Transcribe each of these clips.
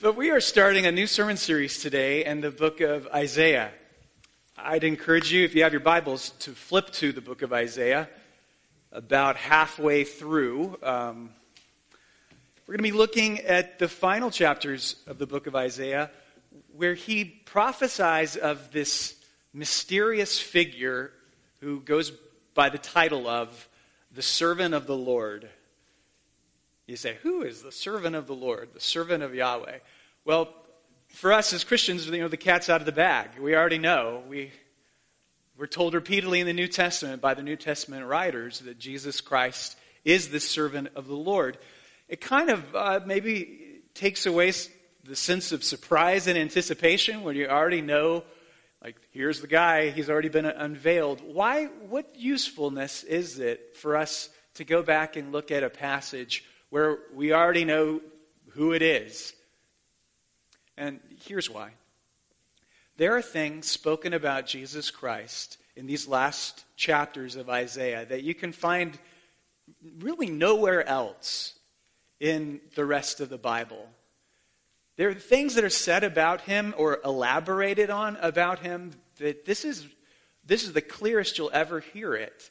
But we are starting a new sermon series today in the book of Isaiah. I'd encourage you, if you have your Bibles, to flip to the book of Isaiah about halfway through. Um, we're going to be looking at the final chapters of the book of Isaiah where he prophesies of this mysterious figure who goes by the title of the servant of the Lord. You say, who is the servant of the Lord, the servant of Yahweh? Well, for us as Christians, you know, the cat's out of the bag. We already know. We, we're told repeatedly in the New Testament by the New Testament writers that Jesus Christ is the servant of the Lord. It kind of uh, maybe takes away the sense of surprise and anticipation when you already know, like, here's the guy, he's already been unveiled. Why, what usefulness is it for us to go back and look at a passage where we already know who it is. And here's why. There are things spoken about Jesus Christ in these last chapters of Isaiah that you can find really nowhere else in the rest of the Bible. There are things that are said about him or elaborated on about him that this is, this is the clearest you'll ever hear it.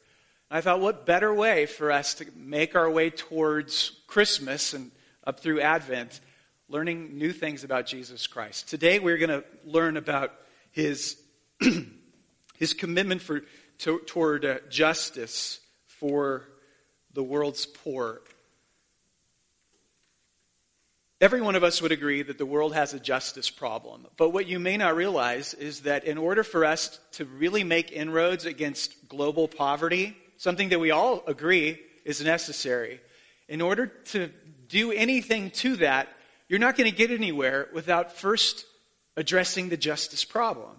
I thought, what better way for us to make our way towards Christmas and up through Advent, learning new things about Jesus Christ. Today we're going to learn about his, his commitment for, to, toward uh, justice for the world's poor. Every one of us would agree that the world has a justice problem. But what you may not realize is that in order for us to really make inroads against global poverty, something that we all agree is necessary. In order to do anything to that, you're not going to get anywhere without first addressing the justice problem.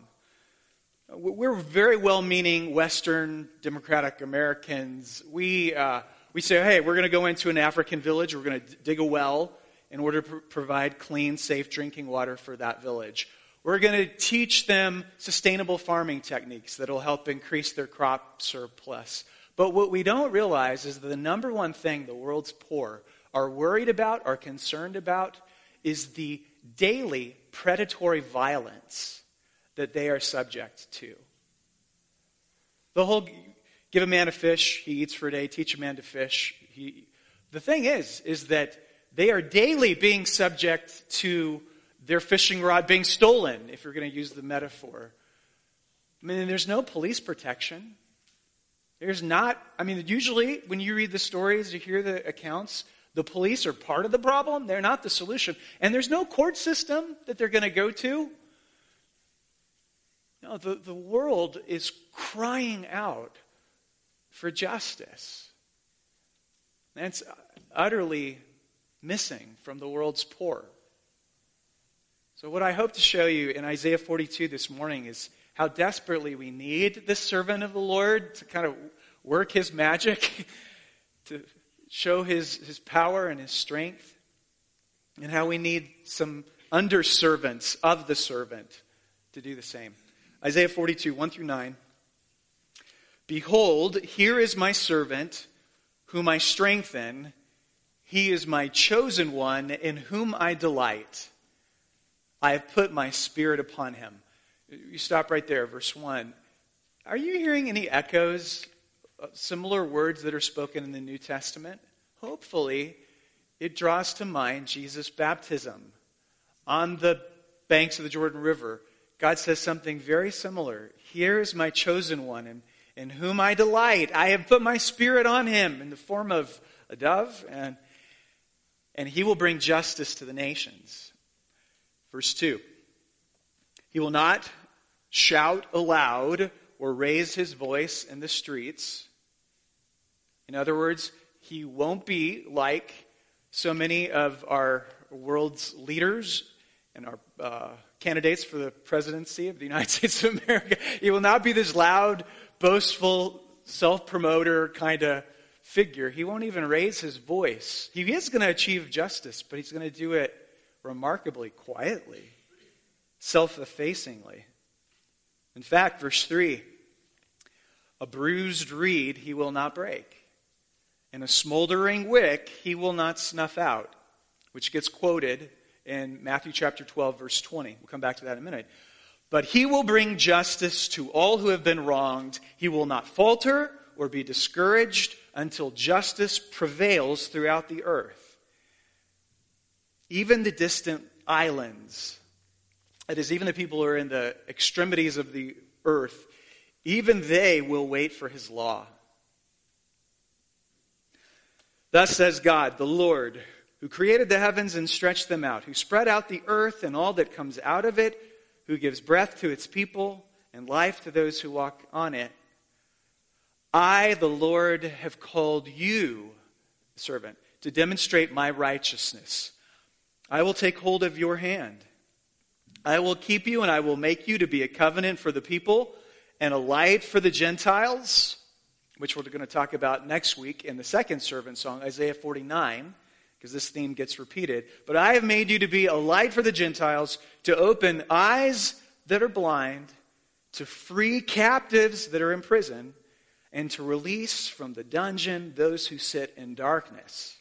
We're very well meaning Western democratic Americans. We, uh, we say, hey, we're going to go into an African village, we're going to dig a well in order to provide clean, safe drinking water for that village. We're going to teach them sustainable farming techniques that will help increase their crop surplus. But what we don't realize is that the number one thing the world's poor are worried about, are concerned about, is the daily predatory violence that they are subject to. The whole give a man a fish, he eats for a day, teach a man to fish. He, the thing is, is that they are daily being subject to their fishing rod being stolen, if you're going to use the metaphor. I mean, there's no police protection. There's not, I mean, usually when you read the stories, you hear the accounts, the police are part of the problem. They're not the solution. And there's no court system that they're going to go to. No, the, the world is crying out for justice. That's utterly missing from the world's poor. So, what I hope to show you in Isaiah 42 this morning is how desperately we need this servant of the Lord to kind of work his magic, to show his, his power and his strength, and how we need some underservants of the servant to do the same. Isaiah 42, 1 through 9. Behold, here is my servant, whom I strengthen. He is my chosen one, in whom I delight. I have put my spirit upon him. You stop right there, verse 1. Are you hearing any echoes, similar words that are spoken in the New Testament? Hopefully, it draws to mind Jesus' baptism on the banks of the Jordan River. God says something very similar. Here is my chosen one, in, in whom I delight. I have put my spirit on him in the form of a dove, and, and he will bring justice to the nations. Verse 2 He will not shout aloud or raise his voice in the streets. In other words, he won't be like so many of our world's leaders and our uh, candidates for the presidency of the United States of America. He will not be this loud, boastful, self promoter kind of figure. He won't even raise his voice. He is going to achieve justice, but he's going to do it remarkably quietly, self effacingly. In fact, verse 3 a bruised reed he will not break, and a smoldering wick he will not snuff out, which gets quoted in Matthew chapter 12, verse 20. We'll come back to that in a minute. But he will bring justice to all who have been wronged. He will not falter or be discouraged until justice prevails throughout the earth. Even the distant islands, that is, even the people who are in the extremities of the earth, even they will wait for his law. Thus says God, the Lord, who created the heavens and stretched them out, who spread out the earth and all that comes out of it, who gives breath to its people and life to those who walk on it. I, the Lord, have called you, servant, to demonstrate my righteousness. I will take hold of your hand. I will keep you and I will make you to be a covenant for the people and a light for the Gentiles, which we're going to talk about next week in the second servant song, Isaiah 49 because this theme gets repeated. But I have made you to be a light for the Gentiles, to open eyes that are blind, to free captives that are in prison, and to release from the dungeon those who sit in darkness.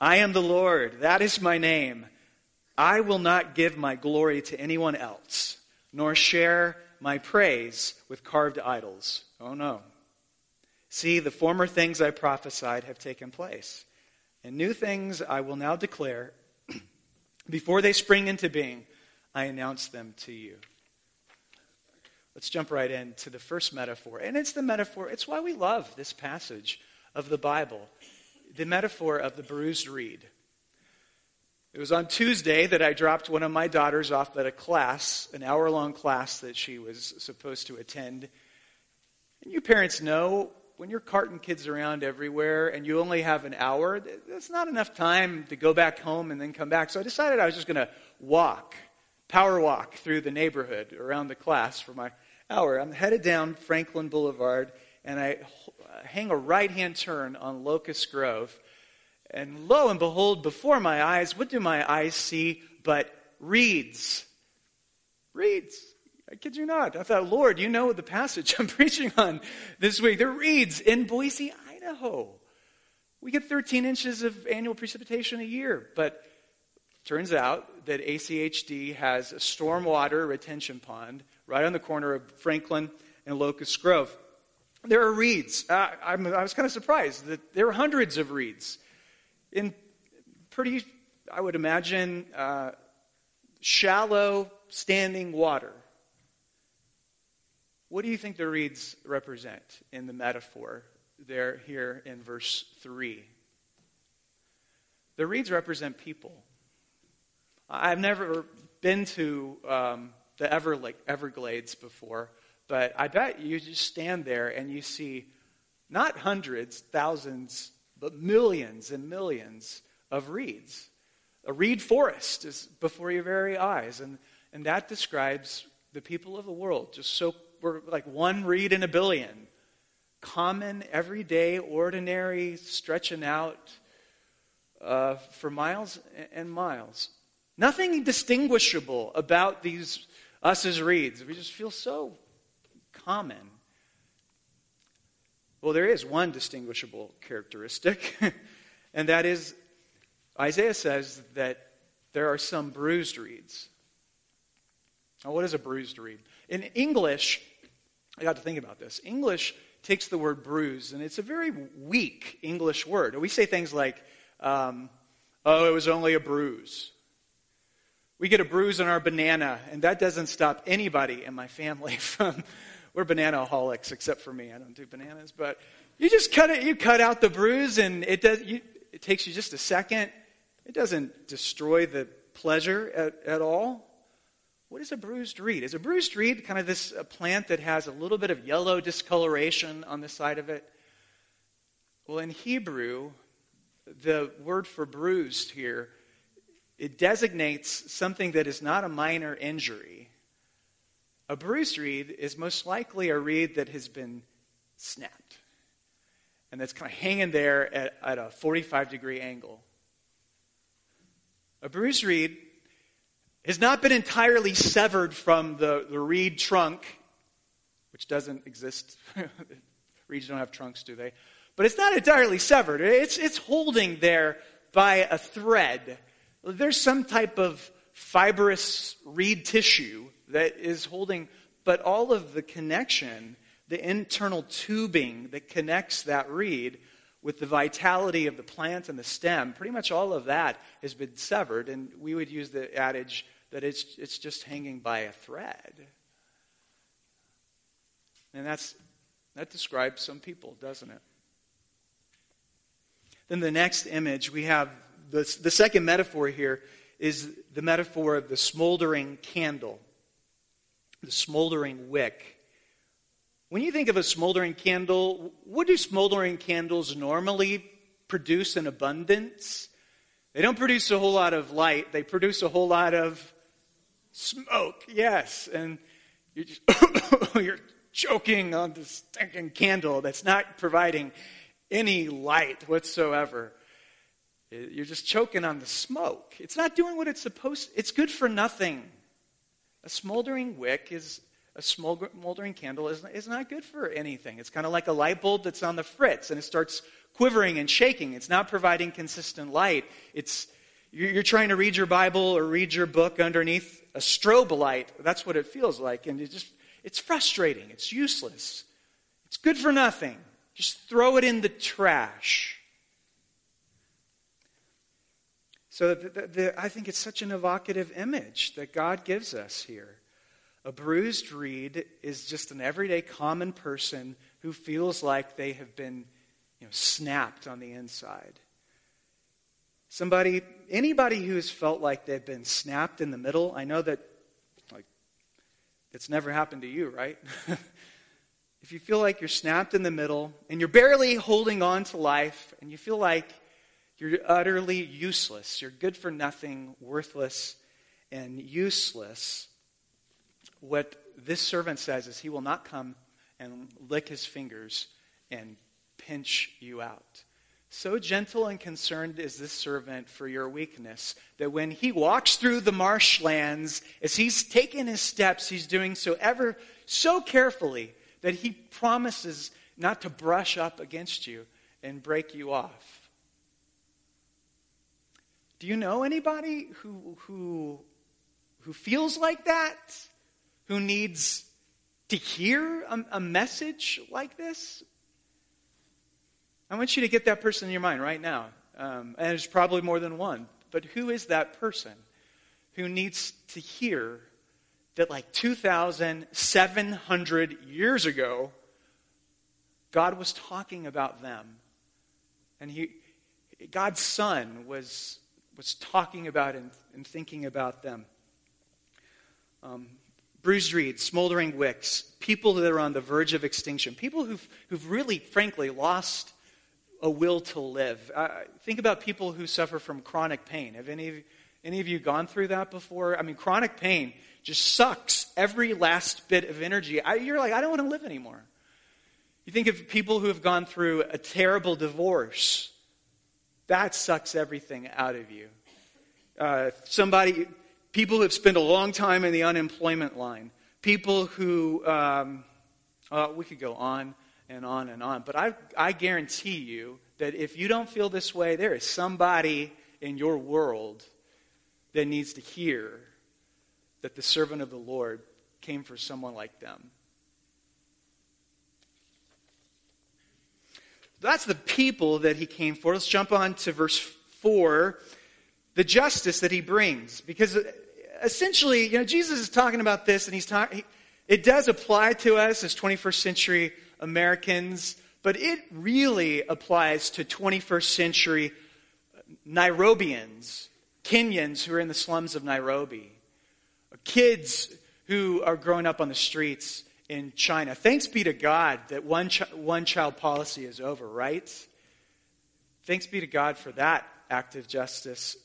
I am the Lord, that is my name. I will not give my glory to anyone else, nor share my praise with carved idols. Oh no. See, the former things I prophesied have taken place. And new things I will now declare. Before they spring into being, I announce them to you. Let's jump right into the first metaphor. And it's the metaphor, it's why we love this passage of the Bible the metaphor of the bruised reed. It was on Tuesday that I dropped one of my daughters off at a class, an hour long class that she was supposed to attend. And you parents know when you're carting kids around everywhere and you only have an hour, that's not enough time to go back home and then come back. So I decided I was just going to walk, power walk through the neighborhood around the class for my hour. I'm headed down Franklin Boulevard and I hang a right hand turn on Locust Grove. And lo and behold, before my eyes, what do my eyes see but reeds? Reeds. I kid you not. I thought, Lord, you know the passage I'm preaching on this week. There are reeds in Boise, Idaho. We get 13 inches of annual precipitation a year, but turns out that ACHD has a stormwater retention pond right on the corner of Franklin and Locust Grove. There are reeds. Uh, i was kind of surprised that there are hundreds of reeds in pretty, I would imagine, uh, shallow standing water. What do you think the reeds represent in the metaphor there here in verse 3? The reeds represent people. I've never been to um, the Everglades before, but I bet you just stand there and you see not hundreds, thousands, but millions and millions of reeds. A reed forest is before your very eyes, and, and that describes the people of the world just so we're like one reed in a billion. Common, everyday, ordinary, stretching out uh, for miles and miles. Nothing distinguishable about these us as reeds. We just feel so common. Well, there is one distinguishable characteristic, and that is Isaiah says that there are some bruised reeds. Now, what is a bruised reed? In English, I got to think about this. English takes the word bruise, and it's a very weak English word. We say things like, um, oh, it was only a bruise. We get a bruise on our banana, and that doesn't stop anybody in my family from. We're bananaholics, except for me. I don't do bananas, but you just cut it. You cut out the bruise, and it does. You, it takes you just a second. It doesn't destroy the pleasure at, at all. What is a bruised reed? Is a bruised reed kind of this plant that has a little bit of yellow discoloration on the side of it? Well, in Hebrew, the word for bruised here, it designates something that is not a minor injury. A bruised reed is most likely a reed that has been snapped and that's kind of hanging there at, at a 45 degree angle. A bruised reed has not been entirely severed from the, the reed trunk, which doesn't exist. Reeds don't have trunks, do they? But it's not entirely severed. It's, it's holding there by a thread There's some type of fibrous reed tissue that is holding, but all of the connection, the internal tubing that connects that reed with the vitality of the plant and the stem, pretty much all of that has been severed. And we would use the adage that it's, it's just hanging by a thread. And that's, that describes some people, doesn't it? Then the next image, we have the, the second metaphor here is the metaphor of the smoldering candle, the smoldering wick. When you think of a smoldering candle, what do smoldering candles normally produce in abundance? They don't produce a whole lot of light, they produce a whole lot of smoke, yes. And you're, just you're choking on this stinking candle that's not providing any light whatsoever. You're just choking on the smoke. It's not doing what it's supposed to. It's good for nothing. A smoldering wick is a smoldering candle is, is not good for anything. It's kind of like a light bulb that's on the fritz and it starts quivering and shaking. It's not providing consistent light. It's you're trying to read your Bible or read your book underneath a strobe light. That's what it feels like, and it just it's frustrating. It's useless. It's good for nothing. Just throw it in the trash. So the, the, the, I think it's such an evocative image that God gives us here. A bruised reed is just an everyday common person who feels like they have been you know, snapped on the inside. Somebody, anybody who has felt like they've been snapped in the middle, I know that like it's never happened to you, right? if you feel like you're snapped in the middle and you're barely holding on to life and you feel like you're utterly useless. You're good for nothing, worthless, and useless. What this servant says is he will not come and lick his fingers and pinch you out. So gentle and concerned is this servant for your weakness that when he walks through the marshlands, as he's taking his steps, he's doing so ever so carefully that he promises not to brush up against you and break you off. Do you know anybody who, who, who feels like that? Who needs to hear a, a message like this? I want you to get that person in your mind right now. Um, and there's probably more than one. But who is that person who needs to hear that, like 2,700 years ago, God was talking about them? And he, God's Son was was talking about and, and thinking about them. Um, bruised reeds, smoldering wicks, people that are on the verge of extinction, people who've, who've really, frankly, lost a will to live. Uh, think about people who suffer from chronic pain. Have any of, any of you gone through that before? I mean, chronic pain just sucks every last bit of energy. I, you're like, I don't want to live anymore. You think of people who have gone through a terrible divorce that sucks everything out of you. Uh, somebody, people who have spent a long time in the unemployment line, people who, um, uh, we could go on and on and on, but I, I guarantee you that if you don't feel this way, there is somebody in your world that needs to hear that the servant of the Lord came for someone like them. That's the people that he came for. Let's jump on to verse 4 the justice that he brings. Because uh, essentially, you know, Jesus is talking about this, and he's talking, it does apply to us as 21st century Americans, but it really applies to 21st century Nairobians, Kenyans who are in the slums of Nairobi, kids who are growing up on the streets in China. Thanks be to God that one, one child policy is over, right? Thanks be to God for that act of justice.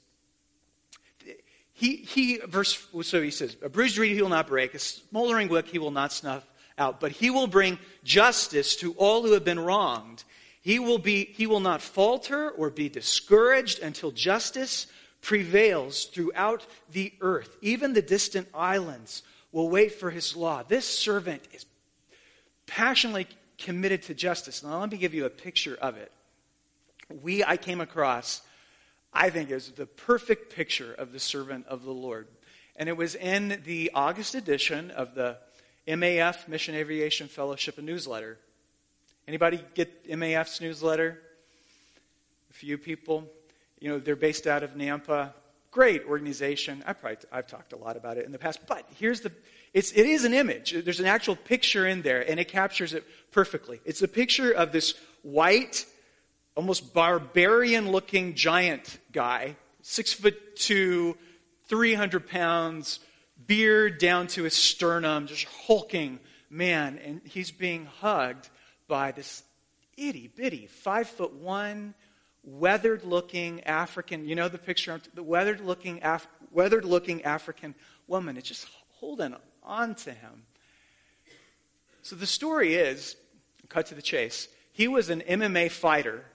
He, he, verse, so he says, a bruised reed he will not break, a smoldering wick he will not snuff out, but he will bring justice to all who have been wronged. He will, be, he will not falter or be discouraged until justice prevails throughout the earth. Even the distant islands will wait for his law. This servant is passionately committed to justice. Now, let me give you a picture of it. We, I came across I think, is the perfect picture of the servant of the Lord. And it was in the August edition of the MAF Mission Aviation Fellowship newsletter. Anybody get MAF's newsletter? A few people. You know, they're based out of Nampa. Great organization. I probably, I've talked a lot about it in the past. But here's the, it's, it is an image. There's an actual picture in there, and it captures it perfectly. It's a picture of this white, almost barbarian looking giant guy, six foot two, 300 pounds, beard down to his sternum, just hulking man. And he's being hugged by this itty bitty, five foot one, weathered looking African, you know the picture, the weathered looking, Af- weathered looking African woman. It's just holding on to him. So the story is, cut to the chase, he was an MMA fighter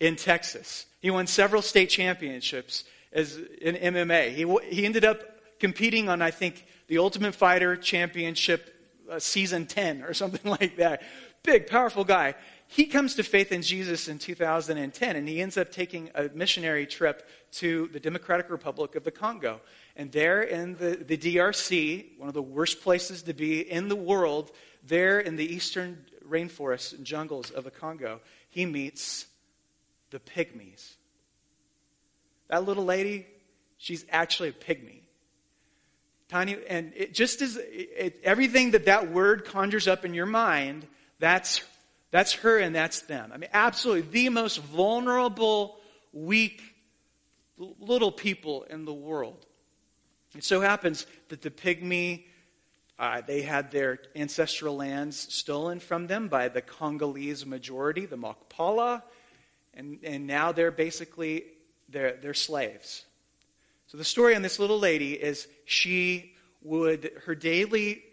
in Texas. He won several state championships as in MMA. He, he ended up competing on, I think, the Ultimate Fighter Championship uh, season 10 or something like that. Big, powerful guy. He comes to faith in Jesus in 2010, and he ends up taking a missionary trip to the Democratic Republic of the Congo. And there in the, the DRC, one of the worst places to be in the world, there in the eastern rainforests and jungles of the Congo, he meets the pygmies. That little lady, she's actually a pygmy. Tiny, and it just as it, everything that that word conjures up in your mind, that's, that's her and that's them. I mean, absolutely the most vulnerable, weak little people in the world. It so happens that the pygmy, uh, they had their ancestral lands stolen from them by the Congolese majority, the Mokpala, and, and now they're basically they're, they're slaves. So the story on this little lady is she would, her daily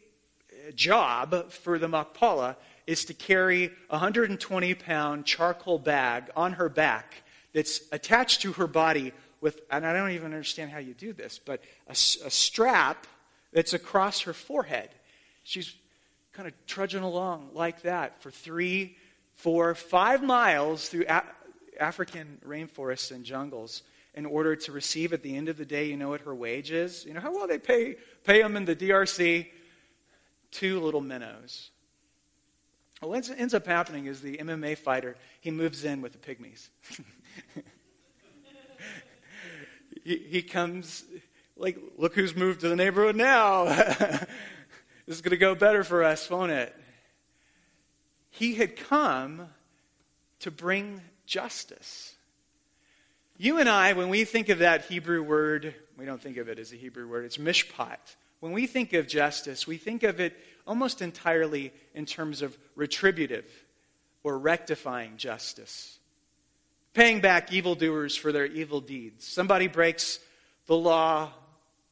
uh, job for the Mokpala is to carry a 120 pound charcoal bag on her back that's attached to her body with, and I don't even understand how you do this, but a, a strap that's across her forehead. She's kind of trudging along like that for three, four, five miles through a- African rainforests and jungles in order to receive at the end of the day, you know what her wage is? You know how well they pay, pay them in the DRC? Two little minnows. What ends up happening is the MMA fighter, he moves in with the pygmies. he, he comes, like, look who's moved to the neighborhood now. this is going to go better for us, won't it? He had come to bring justice. You and I, when we think of that Hebrew word, we don't think of it as a Hebrew word, it's mishpat. When we think of justice, we think of it almost entirely in terms of retributive or rectifying justice paying back evildoers for their evil deeds. Somebody breaks the law,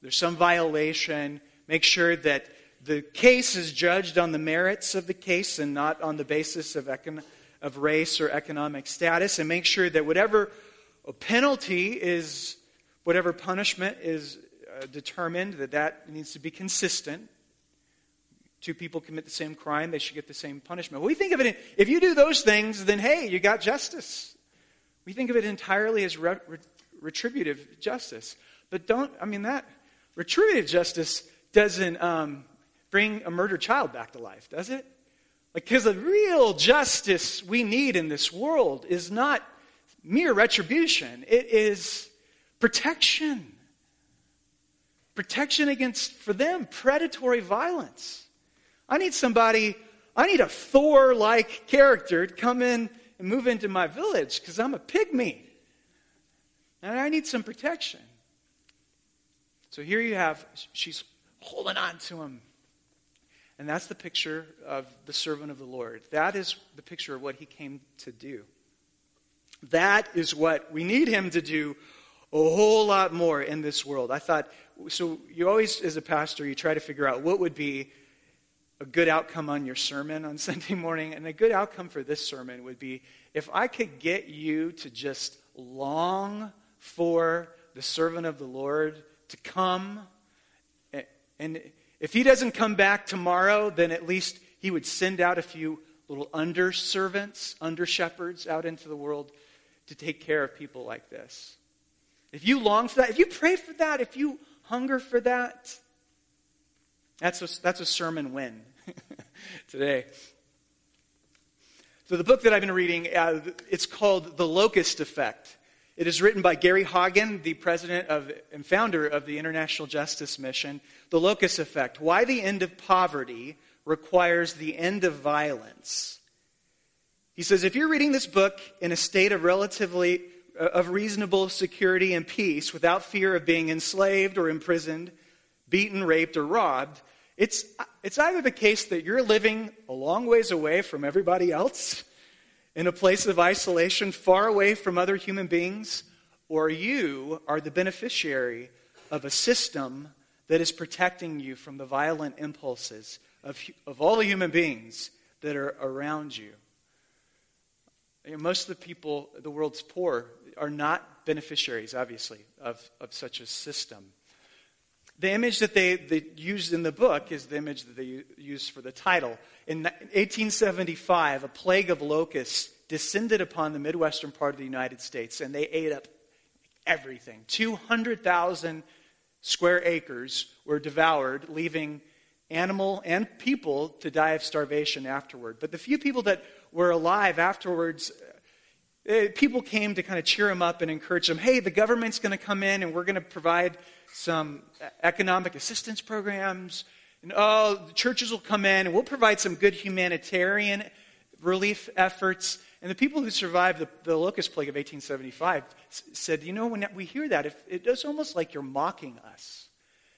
there's some violation, make sure that the case is judged on the merits of the case and not on the basis of, econ- of race or economic status, and make sure that whatever penalty is, whatever punishment is uh, determined, that that needs to be consistent. Two people commit the same crime, they should get the same punishment. we think of it, if you do those things, then hey, you got justice. We think of it entirely as re- retributive justice. But don't, I mean, that retributive justice doesn't um, bring a murdered child back to life, does it? Because the real justice we need in this world is not mere retribution, it is protection. Protection against, for them, predatory violence. I need somebody, I need a Thor like character to come in and move into my village because I'm a pygmy. And I need some protection. So here you have, she's holding on to him. And that's the picture of the servant of the Lord. That is the picture of what he came to do. That is what we need him to do a whole lot more in this world. I thought, so you always, as a pastor, you try to figure out what would be a good outcome on your sermon on Sunday morning. And a good outcome for this sermon would be if I could get you to just long for the servant of the Lord to come. And if he doesn't come back tomorrow, then at least he would send out a few little under servants, under shepherds out into the world to take care of people like this. if you long for that, if you pray for that, if you hunger for that, that's a, that's a sermon win today. So the book that I've been reading, uh, it's called The Locust Effect. It is written by Gary Haugen, the president of, and founder of the International Justice Mission. The Locust Effect. Why the end of poverty requires the end of violence. He says, if you're reading this book in a state of relatively uh, of reasonable security and peace without fear of being enslaved or imprisoned, beaten, raped, or robbed, it's, it's either the case that you're living a long ways away from everybody else, in a place of isolation, far away from other human beings, or you are the beneficiary of a system that is protecting you from the violent impulses of, of all the human beings that are around you. you know, most of the people, the world's poor, are not beneficiaries, obviously, of, of such a system. The image that they, they used in the book is the image that they used for the title. In 1875, a plague of locusts descended upon the Midwestern part of the United States, and they ate up everything. 200,000 square acres were devoured, leaving animal and people to die of starvation afterward. But the few people that were alive afterwards uh, people came to kind of cheer him up and encourage him hey, the government's going to come in and we're going to provide some economic assistance programs. And oh, the churches will come in and we'll provide some good humanitarian relief efforts. And the people who survived the, the locust plague of 1875 said, you know, when we hear that, it, it's almost like you're mocking us.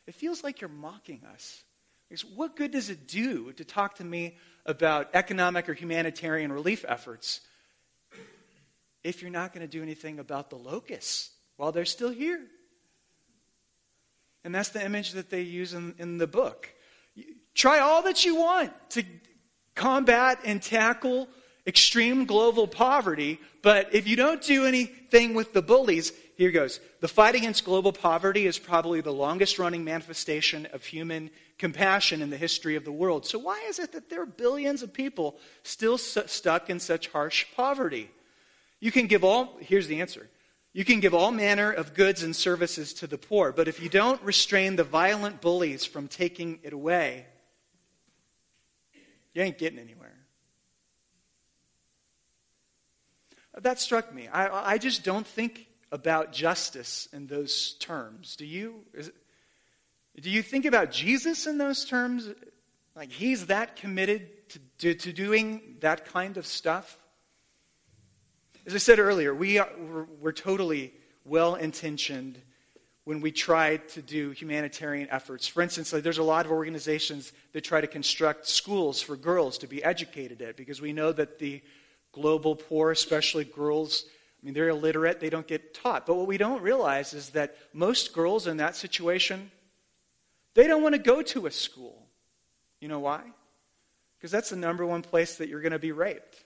It feels like you're mocking us. Because what good does it do to talk to me about economic or humanitarian relief efforts if you're not going to do anything about the locusts while they're still here. And that's the image that they use in, in the book. Try all that you want to combat and tackle extreme global poverty, but if you don't do anything with the bullies, here goes. The fight against global poverty is probably the longest running manifestation of human compassion in the history of the world. So, why is it that there are billions of people still stuck in such harsh poverty? You can give all, here's the answer. You can give all manner of goods and services to the poor, but if you don't restrain the violent bullies from taking it away, you ain't getting anywhere. That struck me. I, I just don't think about justice in those terms. Do you? It, do you think about Jesus in those terms? Like he's that committed to, to, to doing that kind of stuff? As I said earlier, we are, we're, we're totally well intentioned when we try to do humanitarian efforts. For instance, like there's a lot of organizations that try to construct schools for girls to be educated at because we know that the global poor, especially girls, I mean, they're illiterate, they don't get taught. But what we don't realize is that most girls in that situation, they don't want to go to a school. You know why? Because that's the number one place that you're going to be raped.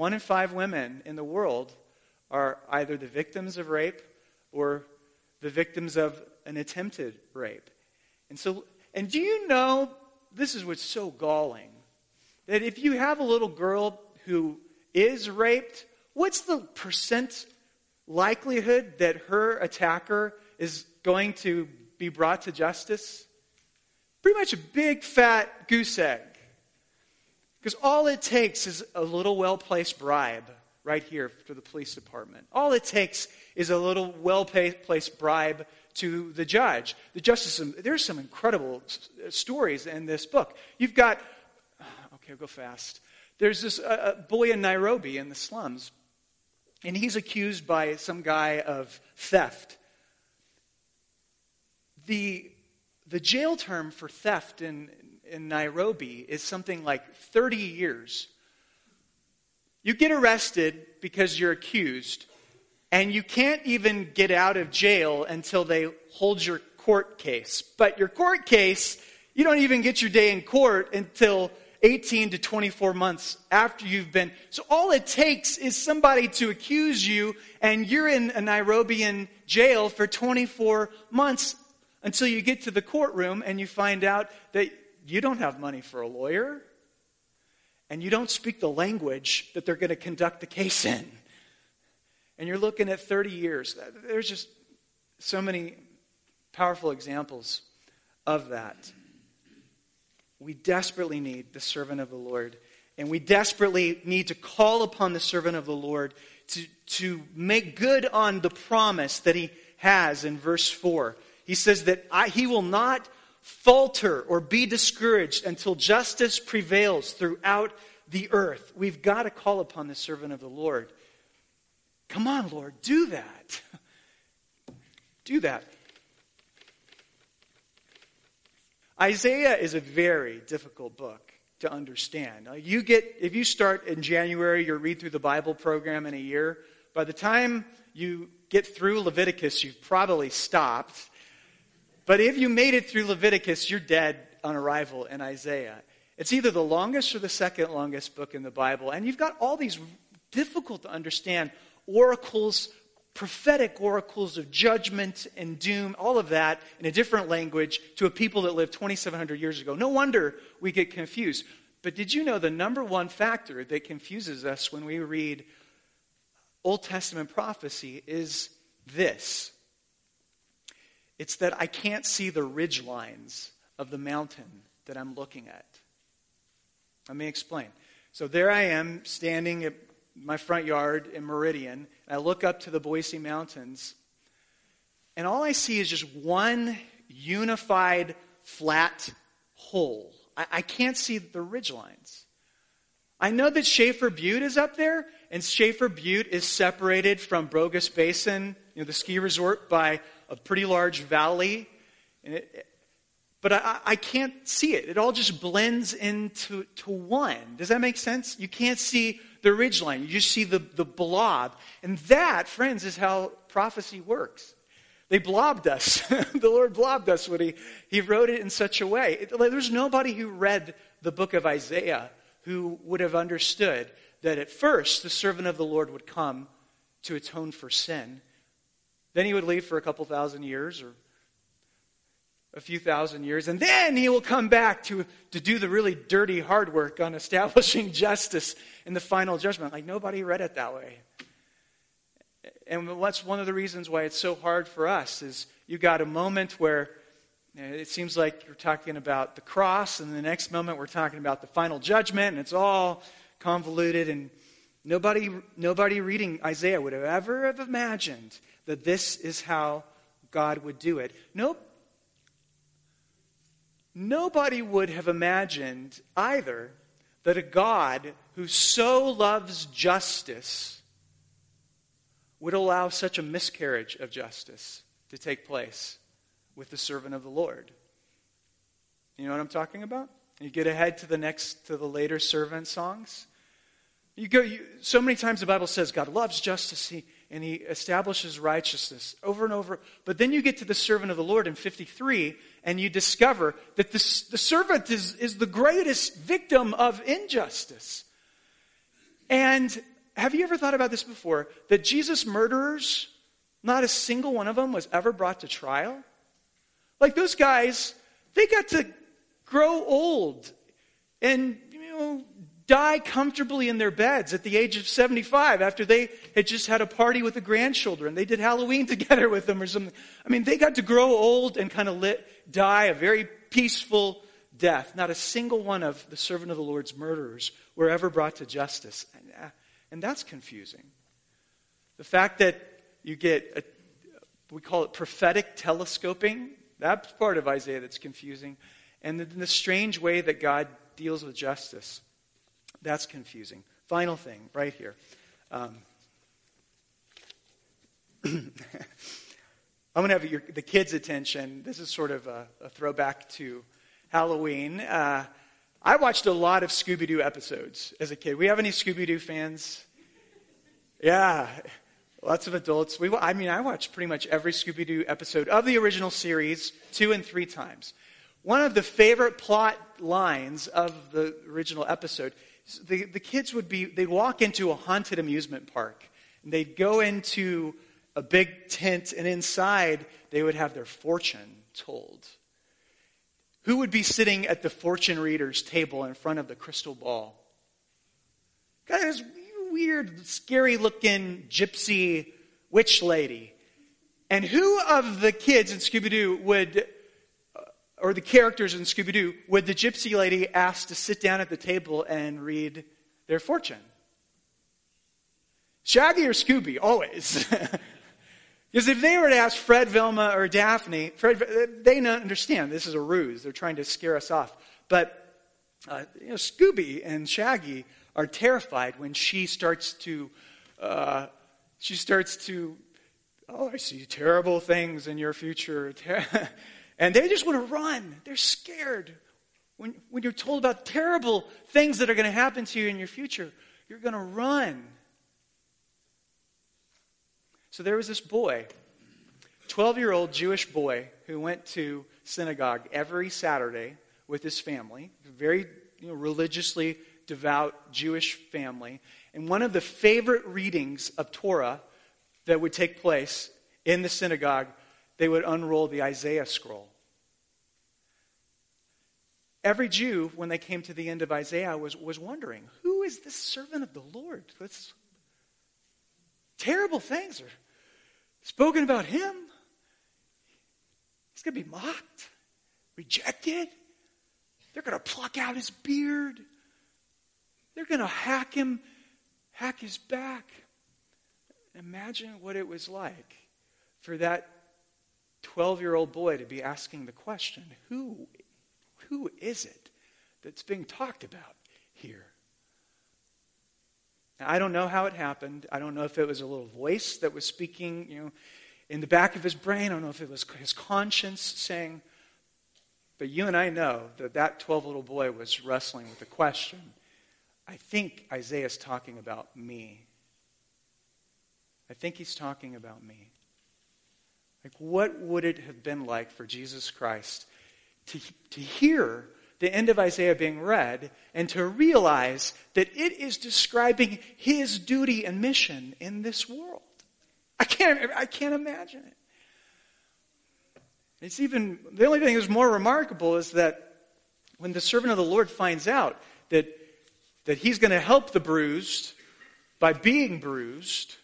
One in five women in the world are either the victims of rape or the victims of an attempted rape. And so, and do you know, this is what's so galling, that if you have a little girl who is raped, what's the percent likelihood that her attacker is going to be brought to justice? Pretty much a big fat goose egg. Because all it takes is a little well placed bribe right here to the police department. All it takes is a little well placed bribe to the judge. The justice, there's some incredible stories in this book. You've got, okay, I'll go fast. There's this uh, boy in Nairobi in the slums, and he's accused by some guy of theft. The, the jail term for theft in, in Nairobi is something like 30 years. You get arrested because you're accused, and you can't even get out of jail until they hold your court case. But your court case, you don't even get your day in court until 18 to 24 months after you've been. So all it takes is somebody to accuse you, and you're in a Nairobian jail for 24 months until you get to the courtroom and you find out that you don't have money for a lawyer, and you don't speak the language that they're going to conduct the case in. and you're looking at 30 years. There's just so many powerful examples of that. We desperately need the servant of the Lord. And we desperately need to call upon the servant of the Lord to, to make good on the promise that he has in verse 4. He says that I, he will not falter or be discouraged until justice prevails throughout the earth. We've got to call upon the servant of the Lord. Come on, Lord, do that. do that. Isaiah is a very difficult book to understand. You get if you start in January your read through the Bible program in a year, by the time you get through Leviticus, you've probably stopped. But if you made it through Leviticus, you're dead on arrival in Isaiah. It's either the longest or the second longest book in the Bible, and you've got all these difficult to understand oracles prophetic oracles of judgment and doom, all of that in a different language to a people that lived 2,700 years ago. No wonder we get confused. But did you know the number one factor that confuses us when we read Old Testament prophecy is this? It's that I can't see the ridge lines of the mountain that I'm looking at. Let me explain. So there I am standing at my front yard in Meridian. and I look up to the Boise Mountains, and all I see is just one unified flat hole. I, I can't see the ridge lines. I know that Shafer Butte is up there, and Shafer Butte is separated from Bogus Basin, you know, the ski resort, by a pretty large valley. It, but I, I, can't see it. It all just blends into to one. Does that make sense? You can't see the ridge line. You just see the, the blob. And that, friends, is how prophecy works. They blobbed us. the Lord blobbed us when he, he wrote it in such a way. It, there's nobody who read the book of Isaiah who would have understood that at first the servant of the Lord would come to atone for sin. Then he would leave for a couple thousand years or a few thousand years, and then he will come back to, to do the really dirty hard work on establishing justice in the final judgment. Like nobody read it that way. And that's one of the reasons why it's so hard for us is you got a moment where it seems like you're talking about the cross, and the next moment we're talking about the final judgment, and it's all convoluted, and nobody, nobody reading Isaiah would have ever have imagined that this is how God would do it. Nope. Nobody would have imagined either that a God who so loves justice would allow such a miscarriage of justice to take place with the servant of the Lord. You know what I'm talking about? You get ahead to the next to the later servant songs. You go you, so many times the Bible says God loves justice. And he establishes righteousness over and over. But then you get to the servant of the Lord in 53, and you discover that the, the servant is, is the greatest victim of injustice. And have you ever thought about this before? That Jesus' murderers, not a single one of them was ever brought to trial? Like those guys, they got to grow old and you know die comfortably in their beds at the age of 75 after they had just had a party with the grandchildren. They did Halloween together with them or something. I mean, they got to grow old and kind of die a very peaceful death. Not a single one of the servant of the Lord's murderers were ever brought to justice. And, uh, and that's confusing. The fact that you get, a, we call it prophetic telescoping, that's part of Isaiah that's confusing. And the, the strange way that God deals with justice. That's confusing. Final thing, right here. Um, I'm going to have your, the kids' attention. This is sort of a, a throwback to Halloween. Uh, I watched a lot of Scooby Doo episodes as a kid. We have any Scooby Doo fans? Yeah, lots of adults. We, I mean, I watched pretty much every Scooby Doo episode of the original series two and three times. One of the favorite plot lines of the original episode the, the kids would be, they'd walk into a haunted amusement park. And they'd go into a big tent, and inside they would have their fortune told. Who would be sitting at the fortune reader's table in front of the crystal ball? Guys, weird, scary looking gypsy witch lady. And who of the kids in Scooby Doo would, or the characters in Scooby Doo, would the gypsy lady ask to sit down at the table and read their fortune? Shaggy or Scooby? Always. Because if they were to ask Fred, Velma, or Daphne, Fred, they don't understand this is a ruse. They're trying to scare us off. But uh, you know, Scooby and Shaggy are terrified when she starts to, uh, she starts to, oh, I see terrible things in your future. and they just want to run. They're scared. When, when you're told about terrible things that are going to happen to you in your future, you're going to run. So there was this boy, 12 year old Jewish boy, who went to synagogue every Saturday with his family, very you know, religiously devout Jewish family. And one of the favorite readings of Torah that would take place in the synagogue, they would unroll the Isaiah scroll. Every Jew, when they came to the end of Isaiah, was, was wondering who is this servant of the Lord? That's terrible things are spoken about him. He's going to be mocked, rejected. They're going to pluck out his beard. They're going to hack him, hack his back. Imagine what it was like for that 12 year old boy to be asking the question who, who is it that's being talked about here? Now, I don't know how it happened. I don't know if it was a little voice that was speaking, you know, in the back of his brain. I don't know if it was his conscience saying, but you and I know that that 12 little boy was wrestling with the question. I think Isaiah's talking about me. I think he's talking about me. Like, what would it have been like for Jesus Christ to, to hear the end of Isaiah being read and to realize that it is describing his duty and mission in this world. I can't, I can't imagine it. It's even, the only thing that's more remarkable is that when the servant of the Lord finds out that, that he's going to help the bruised by being bruised,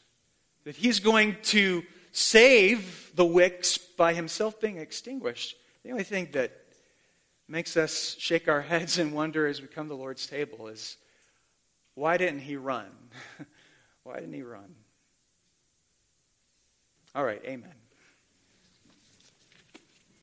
that he's going to save the wicks by himself being extinguished, the only thing that makes us shake our heads and wonder as we come to the Lord's table is why didn't he run? why didn't he run? All right, amen.